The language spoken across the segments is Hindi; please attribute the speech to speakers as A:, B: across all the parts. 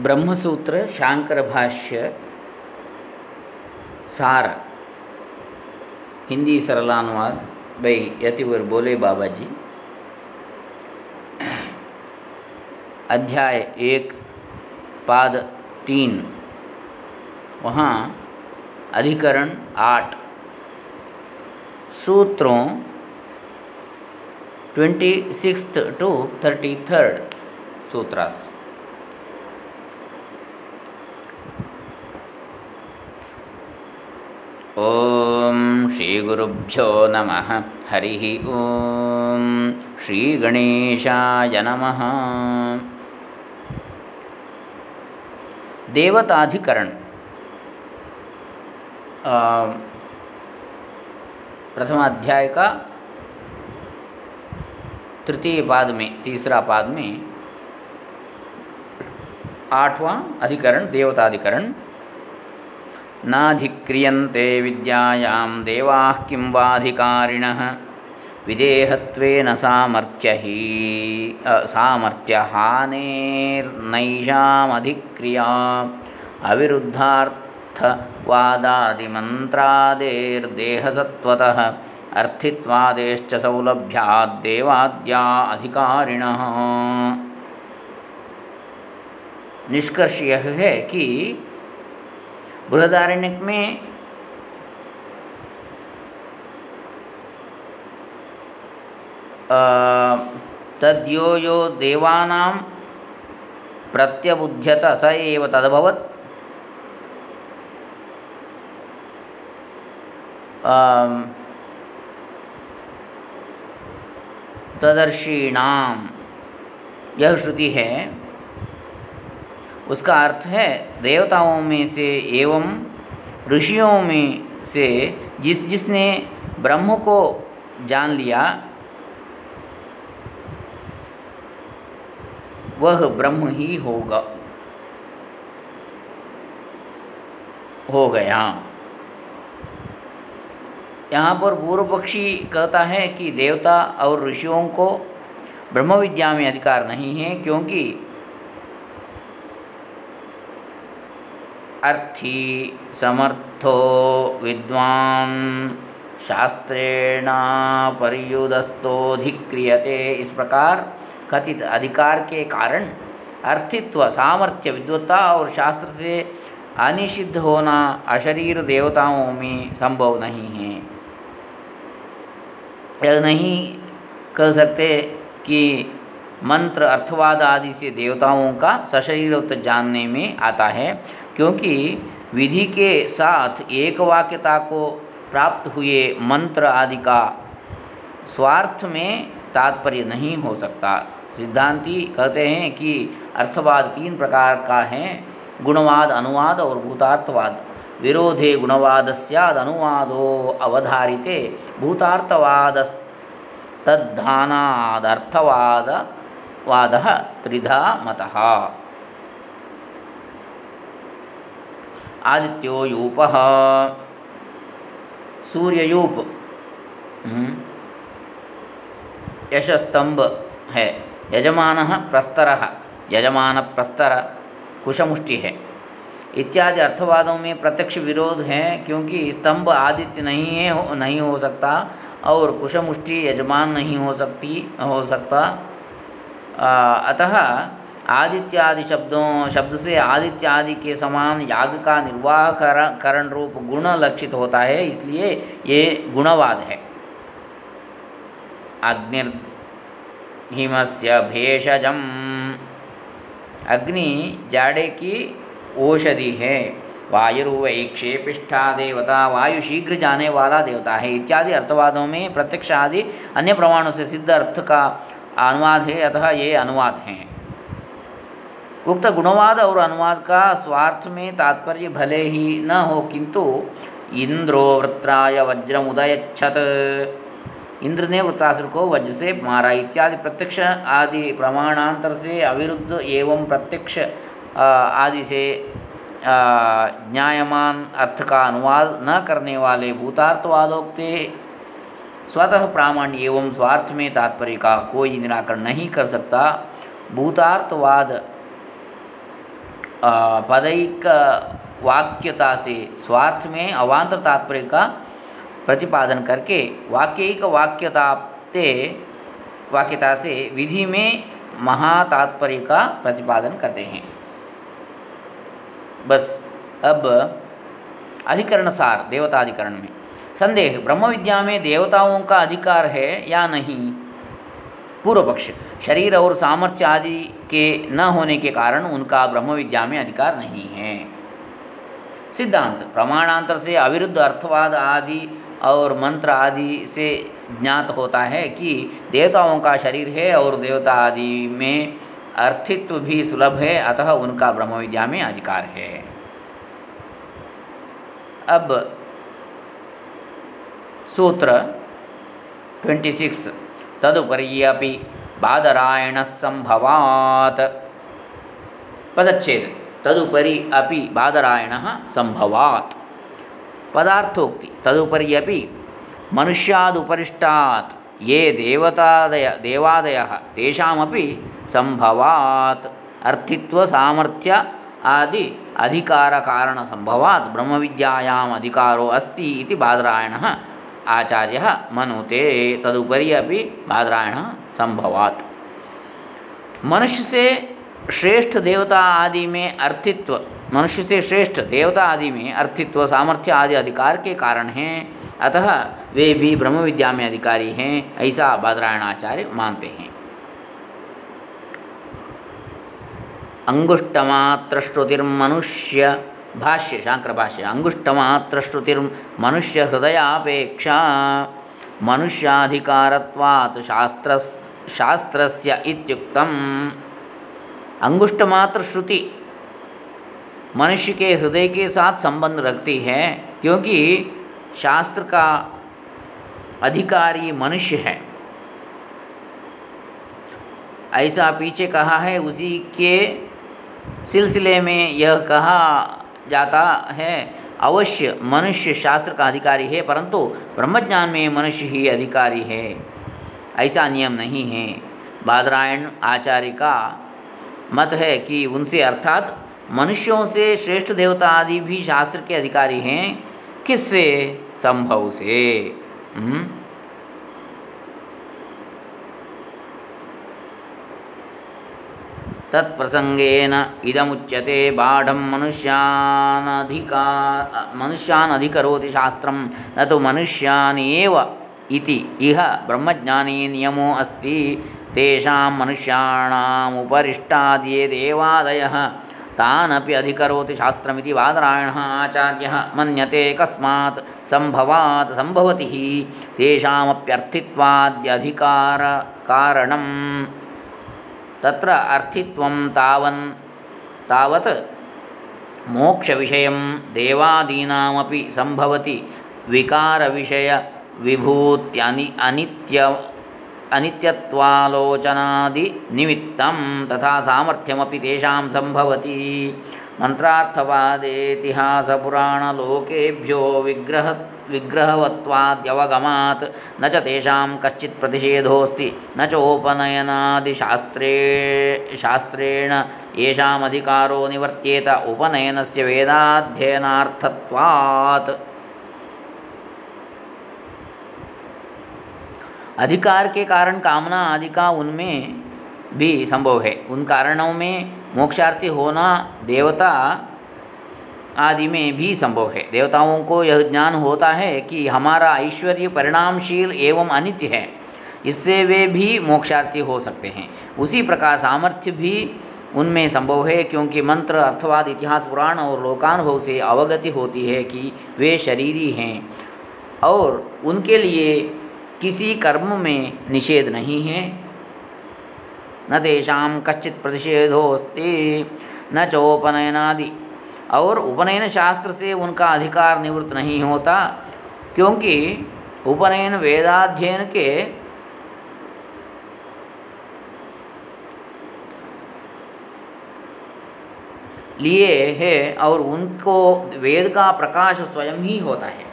A: ब्रह्मसूत्र शांकर भाष्य सार, हिंदी सरलानुवाद भाई यतिवर बोले बाबा जी अध्याय एक, पाद तीन। वहाँ अधिकरण आठ। सूत्रों, twenty six two thirty third, सूत्रास। Om Shri गुरुभ्यो नमः। हरि ओम श्री गणेशाय नमः। देवताधिकरण। प्रथम अध्याय का तृतीय पाद में, तीसरा पाद में आठवां अधिकरण, देवताधिकरण। नाधिक्रियन्ते विद्यायां देवाः किं वाधिकारिणः? विदेहत्वेन सामर्थ्यहि सामर्थ्यहानेर्नैषामधिक्रिया, अविरुद्धार्थवादादिमन्त्रादेर्देहसत्त्वतः, अर्थित्वादेश्च सौलभ्याद्देवाद्या अधिकारिणः। निष्कर्ष यह है कि बृहदारण्यक में तद्यो यो देवानां प्रत्यबुध्यत स एव तदभवत्। तदर्षीणाम यह श्रुति है। उसका अर्थ है देवताओं में से एवं ऋषियों में से जिस जिसने ब्रह्म को जान लिया, वह ब्रह्म ही होगा, हो गया। यहाँ पर पूर्व पक्षी कहता है कि देवता और ऋषियों को ब्रह्म विद्या में अधिकार नहीं है, क्योंकि अर्थी समर्थो विद्वान। शास्त्रेण पर्युदस्तोधिक्रियते इस प्रकार कथित अधिकार के कारण अर्थित्व, सामर्थ्य, विद्वत्ता और शास्त्र से अनिषिद्ध होना अशरीर देवताओं में संभव नहीं है। यह नहीं कह सकते कि मंत्र, अर्थवाद आदि से देवताओं का सशरीरत्व जानने में आता है। क्योंकि विधि के साथ एक वाक्यता को प्राप्त हुए मंत्र आदि का स्वार्थ में तात्पर्य नहीं हो सकता। सिद्धांति कहते हैं कि अर्थवाद तीन प्रकार का है, गुणवाद, अनुवाद और भूतार्थवाद। विरोधे गुणवाद सद अनुवादो अवधारिते। भूतार्थवाद तद्धानादर्थवाद वाद त्रिधा मतः। आदित्यो यूप सूर्ययूप। हम्म। यशस्तंभ है। यजमान प्रस्तर। यजमान प्रस्तर कुशमुष्टि है। इत्यादि अर्थवादों में प्रत्यक्ष विरोध है क्योंकि स्तंभ आदित्य नहीं हो, नहीं हो सकता और कुशमुष्टि यजमान नहीं हो सकती हो सकता। अतः आदित्यादि शब्दों शब्द से आदित्यादि के समान याग का निर्वाह करण रूप गुण लक्षित होता है, इसलिए ये गुणवाद है। अग्निर्हिमस्य भेषजम। अग्नि जाड़े की औषधि है। वायुर्वै क्षेपिष्ठा देवता, वायु शीघ्र जाने वाला देवता है। इत्यादि अर्थवादों में प्रत्यक्ष आदि अन्य प्रमाणों से सिद्ध अर्थ का अनुवाद है, अतः ये अनुवाद हैं। उक्त गुणवाद और अनुवाद का स्वार्थ में तात्पर्य भले ही न हो, किंतु इंद्रो वृत्राय वज्रम उदयच्छत। इंद्र ने वृत्रासुर को वज्र से मारा इत्यादि प्रत्यक्ष आदि प्रमाणांतर से अविरुद्ध एवं प्रत्यक्ष आदि से न्यायमान अर्थ का अनुवाद न करने वाले भूतार्थवादोक्ते स्वतः प्रामाण्य एवं स्वार्थ में तात्पर्य का कोई निराकरण नहीं कर सकता। भूतार्थवाद पदैक वाक्यता से स्वार्थ में अवान्तर तात्पर्य का प्रतिपादन करके वाक्यिक वाक्यता ते वाक्यता से विधि में महातात्पर्य का प्रतिपादन करते हैं बस अब अधिकरण सार देवताधिकरण में संदेह ब्रह्म विद्या में देवताओं का अधिकार है या नहीं पूर्व पक्ष शरीर और सामर्थ्य आदि के न होने के कारण उनका ब्रह्म विद्या में अधिकार नहीं है। सिद्धांत, प्रमाणांतर से अविरुद्ध अर्थवाद आदि और मंत्र आदि से ज्ञात होता है कि देवताओं का शरीर है और देवता आदि में अर्थित्व भी सुलभ है, अतः उनका ब्रह्म विद्या में अधिकार है। अब, सूत्र 26 तदुपर्यपि बादरायणसम्भवात्। पदच्छेद तदुपरी अपि बादरायणः सम्भवात्। पदार्थोक्ति। तदुपरी अपि मनुष्यादुपरिष्टा ये देवतादय, देवादयः तेषामपि सम्भवात्। अर्थित्वसामर्थ्य आदि अधिकारकारणसम्भवात्। ब्रह्मविद्यायाम् अधिकारो अस्ति इति बादरायणः आचार्यः मनुते, तदुपरि अपि बादरायणः संभवात्। मनुष्य से श्रेष्ठ देवता आदि में अर्थित्व मनुष्य से श्रेष्ठ देवता आदि में अर्थित्व, सामर्थ्य आदि अधिकार के कारण हैं। अतः वे भी ब्रह्म विद्या में अधिकारी हैं, ऐसा बादरायण आचार्य मानते हैं। भाष्य शांकर भाष्य अंगुष्टमात्र मनुष्य हृदयापेक्षा मनुष्याधिकारत्वात् शास्त्र शास्त्रस्य इत्युक्तम्। अंगुष्टमात्र श्रुति मनुष्य के हृदय के साथ संबंध रखती है, क्योंकि शास्त्र का अधिकारी मनुष्य है। ऐसा पीछे कहा है, उसी के सिलसिले में यह कहा जाता है। अवश्य मनुष्य शास्त्र का अधिकारी है, परंतु ब्रह्मज्ञान में मनुष्य ही अधिकारी है। ऐसा नियम नहीं है। बादरायण आचार्य का मत है कि उनसे अर्थात मनुष्यों से श्रेष्ठ देवता आदि भी शास्त्र के अधिकारी हैं। किससे? संभव से। हम्म? तत्प्रसंगेन इदमुच्यते बाढ़ मनुष्यानधिका, मनुष्यानधिकरोति शास्त्रं। न तो मनुष्यान् इति इह ब्रह्मज्ञानी नियमो अस्ति। तेषां मनुष्याणामुपरिष्टाद्ये देवादयः। तानपि अधिकरोति शास्त्रमिति बादरायणः आचार्यः। मन्यते कस्मात् सम्भवात् सम्भवति। हि तेषामप्यर्थित्वाद्यधिकारकारणं तत्र अर्थित्वं तावन्, तावत् मोक्षविषयं देवादीनामपि सम्भवति। विकारविषयविभूत्यनि अनित्य अनित्यत्वालोचनादि निमित्तं तथा सामर्थ्यमपि तेषां सम्भवति। मंत्रार्थवादेतिहासपुराणलोकेभ्यो विग्रह विग्रहवत्वाद्यवगमात् न च तेषां कश्चित् प्रतिषेधोऽस्ति। न चोपनयनादिशास्त्रे शास्त्रेण येषामधिकारो निवर्त्येत। उपनयनस्य वेदाध्ययनार्थत्वात्। अधिकार के कारण कामना आदि का उनमें भी संभव है। उन कारणों में मोक्षार्थी होना देवता आदि में भी संभव है। देवताओं को यह ज्ञान होता है कि हमारा ऐश्वर्य परिणामशील एवं अनित्य है। इससे वे भी मोक्षार्थी हो सकते हैं। उसी प्रकार सामर्थ्य भी उनमें संभव है क्योंकि मंत्र, अर्थवाद, इतिहास, पुराण और लोकानुभव से अवगति होती है कि वे शरीरी हैं और उनके लिए किसी कर्म में निषेध नहीं है। न तेषा कच्चित प्रतिषेधोस्ते न चोपनयनादि। और उपनयन शास्त्र से उनका अधिकार निवृत्त नहीं होता, क्योंकि उपनयन वेदाध्ययन के लिए है और उनको वेद का प्रकाश स्वयं ही होता है।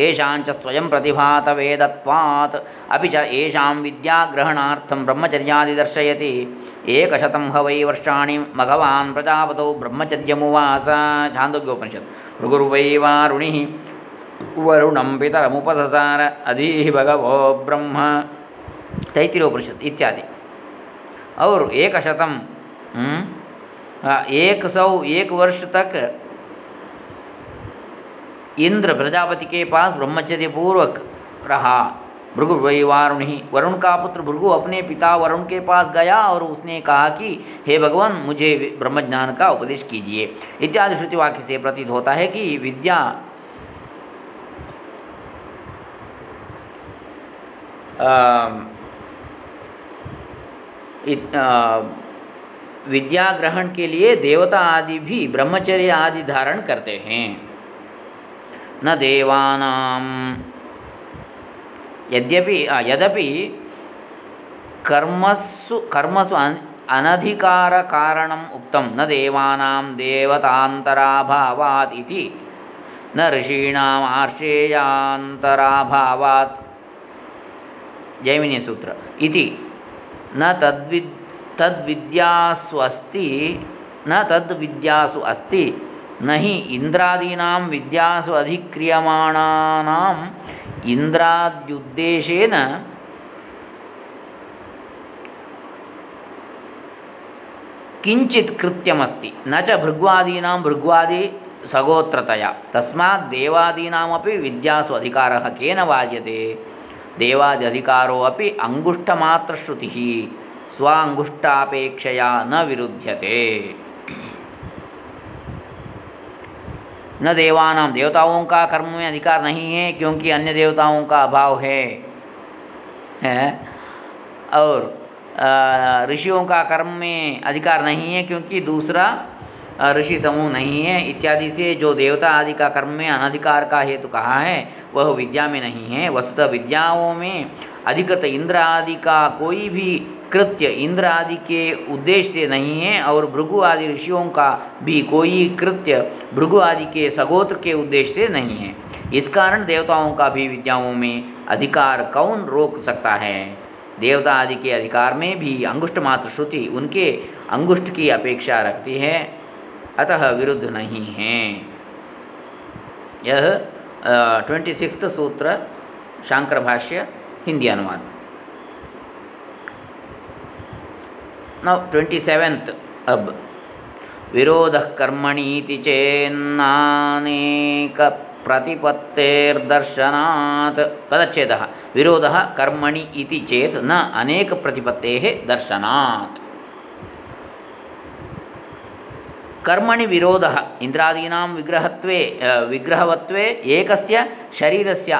A: तेषाञ्च स्वयं प्रतिभातवेदत्वात्। अपि च येषां विद्याग्रहणार्थं ब्रह्मचर्यादि दर्शयति। एकशतं ह वै वर्षाणि भगवान् प्रजापतौ ब्रह्मचर्यमुवास। छान्दोग्योपनिषत्। भृगुर्वै वारुणिः वरुणं पितरमुपससार। अधीः भगवो ब्रह्म। तैतिरोपनिषत् इत्यादि। और एक शतम एक सौ, एक वर्ष तक इंद्र प्रजापति के पास ब्रह्मचर्य पूर्वक रहा। भृगु वही ही वरुण का पुत्र भृगु अपने पिता वरुण के पास गया और उसने कहा कि, हे भगवान, मुझे ब्रह्मज्ञान का उपदेश कीजिए। इत्यादि श्रुति वाक्य से प्रतीत होता है कि विद्या विद्या ग्रहण के लिए देवता आदि भी ब्रह्मचर्य आदि धारण करते हैं। न देवानाम यद्यपि यद्यपि कर्मसु कर्मसु अनधिकार कारणम उक्तम न देवानां देवतांतराभावात् इति, न ऋषीणाम आर्षेयान्तराभावात् जैमिनी सूत्र इति, न तद्वि तद्विद्यासु अस्ति, न तद्विद्यासु अस्ति। न हि इन्द्रादीनां विद्यासु अधिक्रियमाणानाम् इन्द्राद्युद्देशेन किंचित कृत्यमस्ति न च भृग्वादीनां भृग्वादी सगोत्रतया तस्मात् देवादीनामपि विद्यासु अधिकारः केन वाज्यते देवादधिकारो अपि अंगुष्ठमात्रश्रुतिः स्वांगुष्ठापेक्षया न विरुध्यते न देवानाम देवताओं का कर्म में अधिकार नहीं है क्योंकि अन्य देवताओं का अभाव है, है? और ऋषियों का कर्म में अधिकार नहीं है क्योंकि दूसरा ऋषि समूह नहीं है। इत्यादि से जो देवता आदि का कर्म में अनधिकार का हेतु कहा है वह विद्या में नहीं है। वस्तुतः विद्याओं में अधिकृत इंद्र आदि का कोई भी कृत्य इंद्र आदि के उद्देश्य से नहीं है और भृगु आदि ऋषियों का भी कोई कृत्य भृगु आदि के सगोत्र के उद्देश्य से नहीं है। इस कारण देवताओं का भी विद्याओं में अधिकार कौन रोक सकता है? देवता आदि के अधिकार में भी अंगुष्ठ मात्र श्रुति उनके अंगुष्ठ की अपेक्षा रखती है, अतः विरुद्ध नहीं है। यह ट्वेंटी सिक्स सूत्र, शांकर भाष्य, हिंदी अनुवाद। नौ ट्वेंटी सेवेंथ अब विरोध कर्मणीति चेन्नानेक प्रतिपत्तेर्दर्शनात् पदच्छेदः विरोधः कर्मणि इति चेत् न अनेक प्रतिपत्तेः दर्शनात् कर्मणि विरोधः इन्द्रादीनां विग्रहत्वे विग्रहवत्वे एकस्य शरीरस्य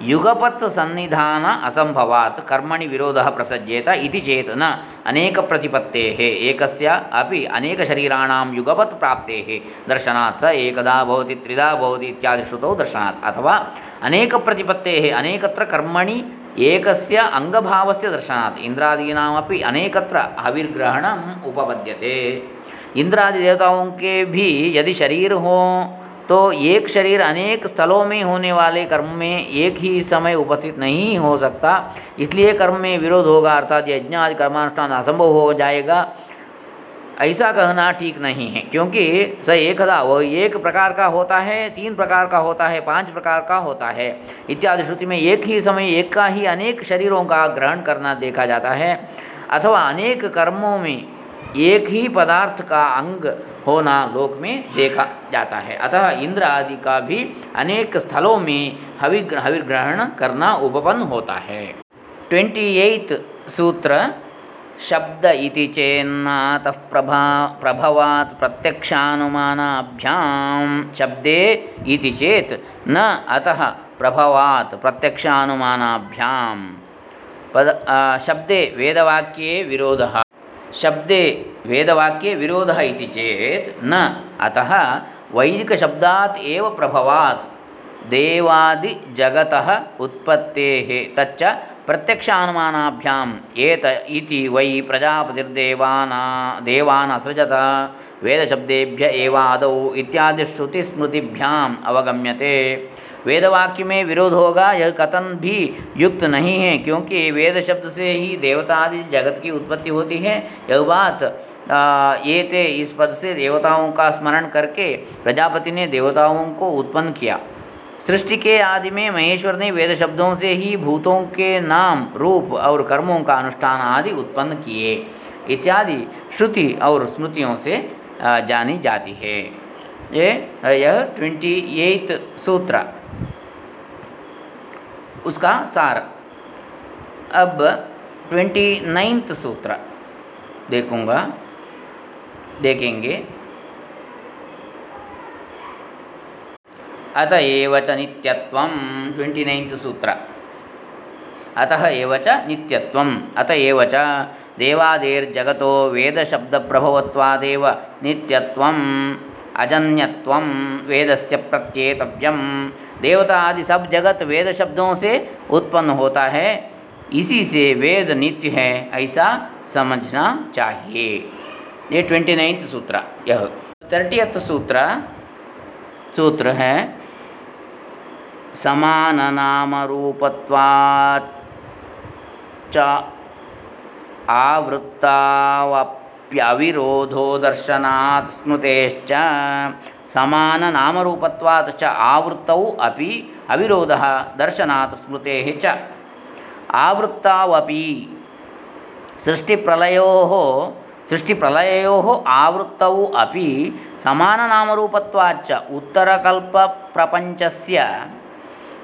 A: अनेकत्र कर्मणि युगपत् सन्निधान असंभवात् कर्मणि विरोधः प्रसज्येत इति चेत् न। अनेकप्रतिपत्तेः एकस्य अपि अनेकशरीराणां युगपत् प्राप्तेः। दर्शनात् स एकदा भवति त्रिधा भवति इत्यादि श्रुतौ दर्शनात्। अथवा अनेकप्रतिपत्तेः अनेकत्र कर्मणि, एकस्य अङ्गभावस्य दर्शनात्। इन्द्रादीनामपि अनेकत्र हविर्ग्रहणम् उपपद्यते। इंद्रादि देवताओं के भी यदि शरीर हो तो एक शरीर अनेक स्थलों में होने वाले कर्म में एक ही समय उपस्थित नहीं हो सकता। इसलिए कर्म में विरोध होगा, अर्थात यज्ञ आदि कर्मानुष्ठान असंभव हो जाएगा। ऐसा कहना ठीक नहीं है, क्योंकि स एकदा वह एक प्रकार का होता है, तीन प्रकार का होता है, पाँच प्रकार का होता है। इत्यादि श्रुति में एक ही समय, एक का ही अनेक शरीरों का ग्रहण करना देखा जाता है। अथवा अनेक कर्मों में एक ही पदार्थ का अंग होना लोक में देखा जाता है। अतः इंद्र आदि का भी अनेक स्थलों में हवि हविग्रहण करना उपपन्न होता है। ट्वेंटी एट सूत्र, शब्द इति चेन्नातः प्रभा, प्रभवात् प्रत्यक्षानुमानाभ्यां शब्दे इति चेत् न अतः प्रभवात् प्रत्यक्षानुमानाभ्यां पद शब्दे वेदवाक्ये विरोधः। शब्दे वेदवाक्ये विरोधः इति चेत् न। अतः वैदिकशब्दात् एव प्रभवात्। देवादिजगतः उत्पत्तेः। तच्च प्रत्यक्षानुमानाभ्याम् एत इति वै प्रजापतिर्देवाना देवान् असृजत वेदशब्देभ्य एवादौ इत्यादि श्रुतिस्मृतिभ्याम अवगम्यते। वेदवाक्य में विरोध होगा, यह कथन भी युक्त नहीं है, क्योंकि वेद शब्द से ही देवता आदि जगत की उत्पत्ति होती है। यह बात ये थे इस पद से देवताओं का स्मरण करके प्रजापति ने देवताओं को उत्पन्न किया। सृष्टि के आदि में महेश्वर ने वेद शब्दों से ही भूतों के नाम, रूप और कर्मों का अनुष्ठान आदि उत्पन्न किए। इत्यादि श्रुति और स्मृतियों से जानी जाती है। ये, यह ट्वेंटी एथ सूत्र। उसका सार। अब ट्वेंटी नाइन्थ सूत्र। देखूँगा। देखेंगे। अत एव च नित्यत्वं ट्वेण्टि नैन्त् सूत्र। अतः एव च नित्यत्वम्। अत एव च देवादेर्जगतो वेदशब्दप्रभवत्वादेव नित्यत्वम्। अजन्यत्वं वेदस्य प्रत्येतव्यम देवता आदि सब जगत वेद शब्दों से उत्पन्न होता है, इसी से वेद नित्य है, ऐसा समझना चाहिए। ये ट्वेंटी नाइन्थ सूत्र, यह। तर्टियथ सूत्र सूत्र है समान नाम रूपत्वाच आवृत्तावप्यविरोधो दर्शनात् स्मृतेश्च समान नाम रूपत्वात् च आवृत्तौ अपि अविरोधः दर्शनात् स्मृतेः च आवृत्तावपि सृष्टिप्रलयोः सृष्टिप्रलययोः आवृत्तौ अपि समाननामरूपत्वाच्च उत्तरकल्पप्रपञ्चस्य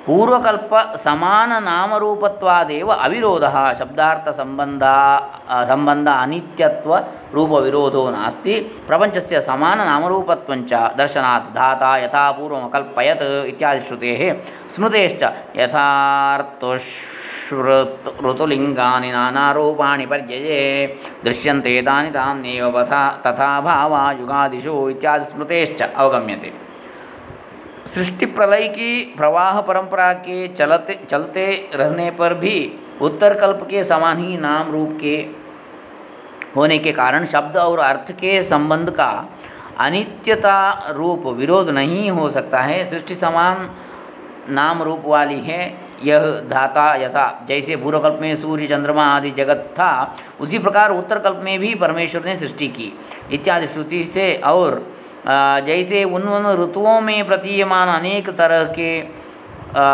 A: पूर्वकल्प समान नाम रूपत्वादेव अविरोध शब्दार्थ संबंध संबंध अनित्यत्व रूप विरोधो नास्ति प्रपंचस्य समान नाम रूपत्वंच दर्शनात् धाता यथा पूर्वम कल्पयत इत्यादि श्रुतेः स्मृतेश्च यथार्थश्रुत ऋतुलिङ्गानि नानारूपाणि पर्यये दृश्यन्ते तानि तान्येव तथा भावा युगादिषु इत्यादि स्मृतेश्च अवगम्यते सृष्टि प्रलय की प्रवाह परंपरा के चलते चलते रहने पर भी उत्तर कल्प के समान ही नाम रूप के होने के कारण शब्द और अर्थ के संबंध का अनित्यता रूप विरोध नहीं हो सकता है। सृष्टि समान नाम रूप वाली है। यह धाता यथा, जैसे पूर्वकल्प में सूर्य, चंद्रमा आदि जगत था, उसी प्रकार उत्तर कल्प में भी परमेश्वर ने सृष्टि की। इत्यादि श्रुति से और जैसे उन उन ऋतुओं में प्रतीयमान अनेक तरह के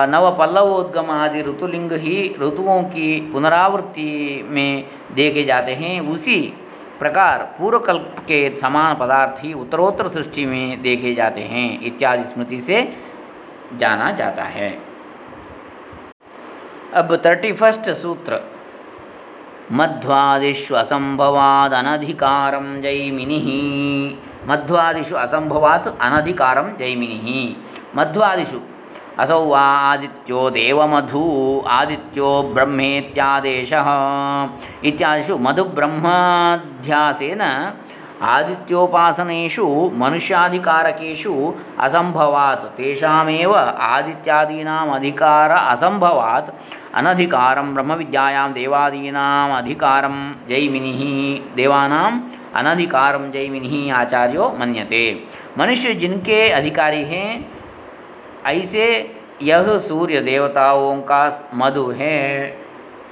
A: नव पल्लवोद्गम आदि ऋतुलिंग ही ऋतुओं की पुनरावृत्ति में देखे जाते हैं। उसी प्रकार पूर्वकल्प के समान पदार्थ ही उत्तरोत्तर सृष्टि में देखे जाते हैं, इत्यादि स्मृति से जाना जाता है। अब थर्टी फ़र्स्ट सूत्र। मध्वादिश्वसंभवाद अनधिकारम जैमिनी मध्वादिषु असंभवात् अनधिकारं जैमिनिः। मध्वादिषु, असौ वा आदित्यो देवमधु, आदित्यो ब्रह्मेत्यादेशः। इत्यादिषु मधुब्रह्माध्यासेन आदित्योपासनेषु मनुष्याधिकारकेषु असंभवात् तेषामेव आदित्यादीनाम् अधिकार असंभवात् अनधिकारं ब्रह्मविद्यायां देवादीनाम् जैमिनिः। देवानां अनधिकारम जैमिनी आचार्यो मन्यते। मनुष्य जिनके अधिकारी हैं, ऐसे यह सूर्य देवताओं का मधु है।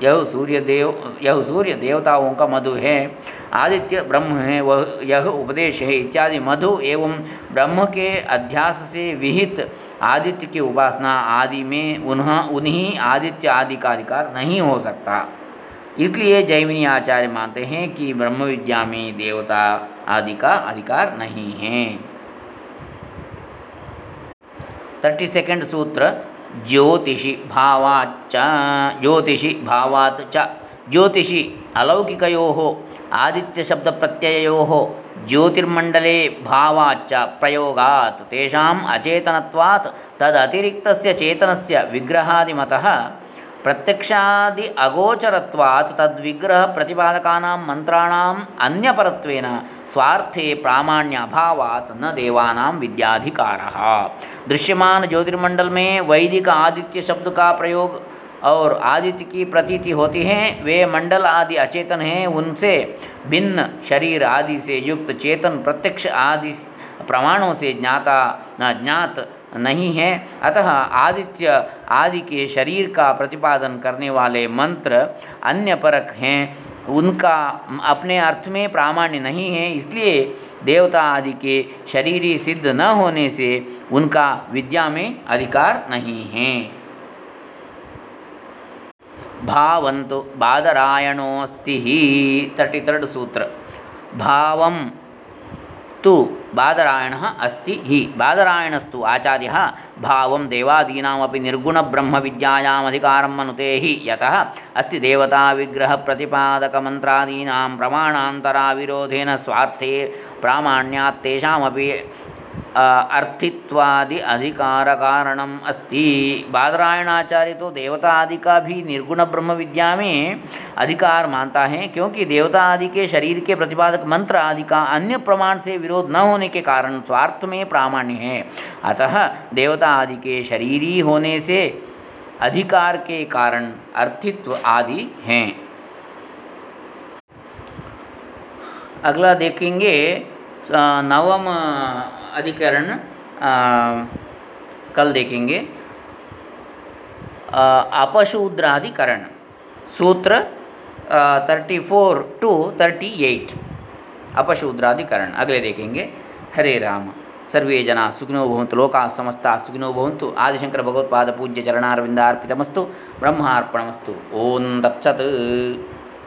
A: यह सूर्य देव यह सूर्य देवताओं का मधु है। आदित्य ब्रह्म है, वह यह उपदेश है इत्यादि। मधु एवं ब्रह्म के अध्यास से विहित आदित्य की उपासना आदि में उन्ह, उन्हीं आदित्य आदि का अधिकार नहीं हो सकता। इसलिए जैमिनी आचार्य मानते हैं कि ब्रह्म विद्या में देवता आदि का अधिकार नहीं है। थर्टी सेकेंड सूत्र, ज्योतिषि भावाच ज्योतिषि भावात च, ज्योतिषि अलौकिको आदित्य शब्द प्रत्ययो ज्योतिर्मंडले भावाच प्रयोगात, तेषाम अचेतनत्वात्, तदतिरिक्तस्य चेतनस्य विग्रहादिमतः प्रत्यक्षादि अगोचरत्वात् तद्विग्रह प्रतिपादकानां मंत्राणाम् अन्यपरत्वेन स्वार्थे प्रामाण्य अभावात् न देवानां विद्याधिकारः। दृश्यमान ज्योतिर्मंडल में वैदिक आदित्य शब्द का प्रयोग और आदित्य की प्रतीति होती है, वे मंडल आदि अचेतन हैं, उनसे भिन्न शरीर आदि से युक्त चेतन प्रत्यक्ष आदि प्रमाणों से ज्ञाता न ज्ञात नहीं है। अतः आदित्य आदि के शरीर का प्रतिपादन करने वाले मंत्र अन्य परक हैं। उनका अपने अर्थ में प्रामाण्य नहीं है, इसलिए देवता आदि के शरीरी सिद्ध न होने से उनका विद्या में अधिकार नहीं है। भावंतु बादरायणोस्ति ही तर्टी थर्ड सूत्र। भावम तु बादरायण अस्ति हि। बादरायणस्तु आचार्य भाव देवादीनामपि निर्गुणब्रह्मविद्यायामधिकारं मनुते हि। यतः अस्ति देवताविग्रहप्रतिपादकमन्त्रादीनां प्रमाणान्तराविरोधेन स्वार्थे प्रामाण्यात् तेषामपि अर्थित्वादि अधिकार कारणम अस्ति। बादरायणाचार्य तो देवता आदि का भी निर्गुण ब्रह्म विद्या में अधिकार मानता है, क्योंकि देवता आदि के शरीर के प्रतिपादक मंत्र आदि का अन्य प्रमाण से विरोध न होने के कारण स्वार्थ में प्रामाण्य है। अतः देवता आदि के शरीरी होने से अधिकार के कारण अर्थित्व आदि हैं। अगला देखेंगे नवम अधिकरण कल देखेंगे अपशूद्राधिकरण सूत्र thirty four to thirty eight अपशूद्राधिकरण अगले देखेंगे हरे राम सर्वे जना सुखिनो भवन्तु लोका समस्ता सुखिनो भवन्तु आदिशंकर भगवत्पाद पूज्य चरणारविंदार्पितमस्तु ब्रह्मार्पणमस्तु ओम तत्सत्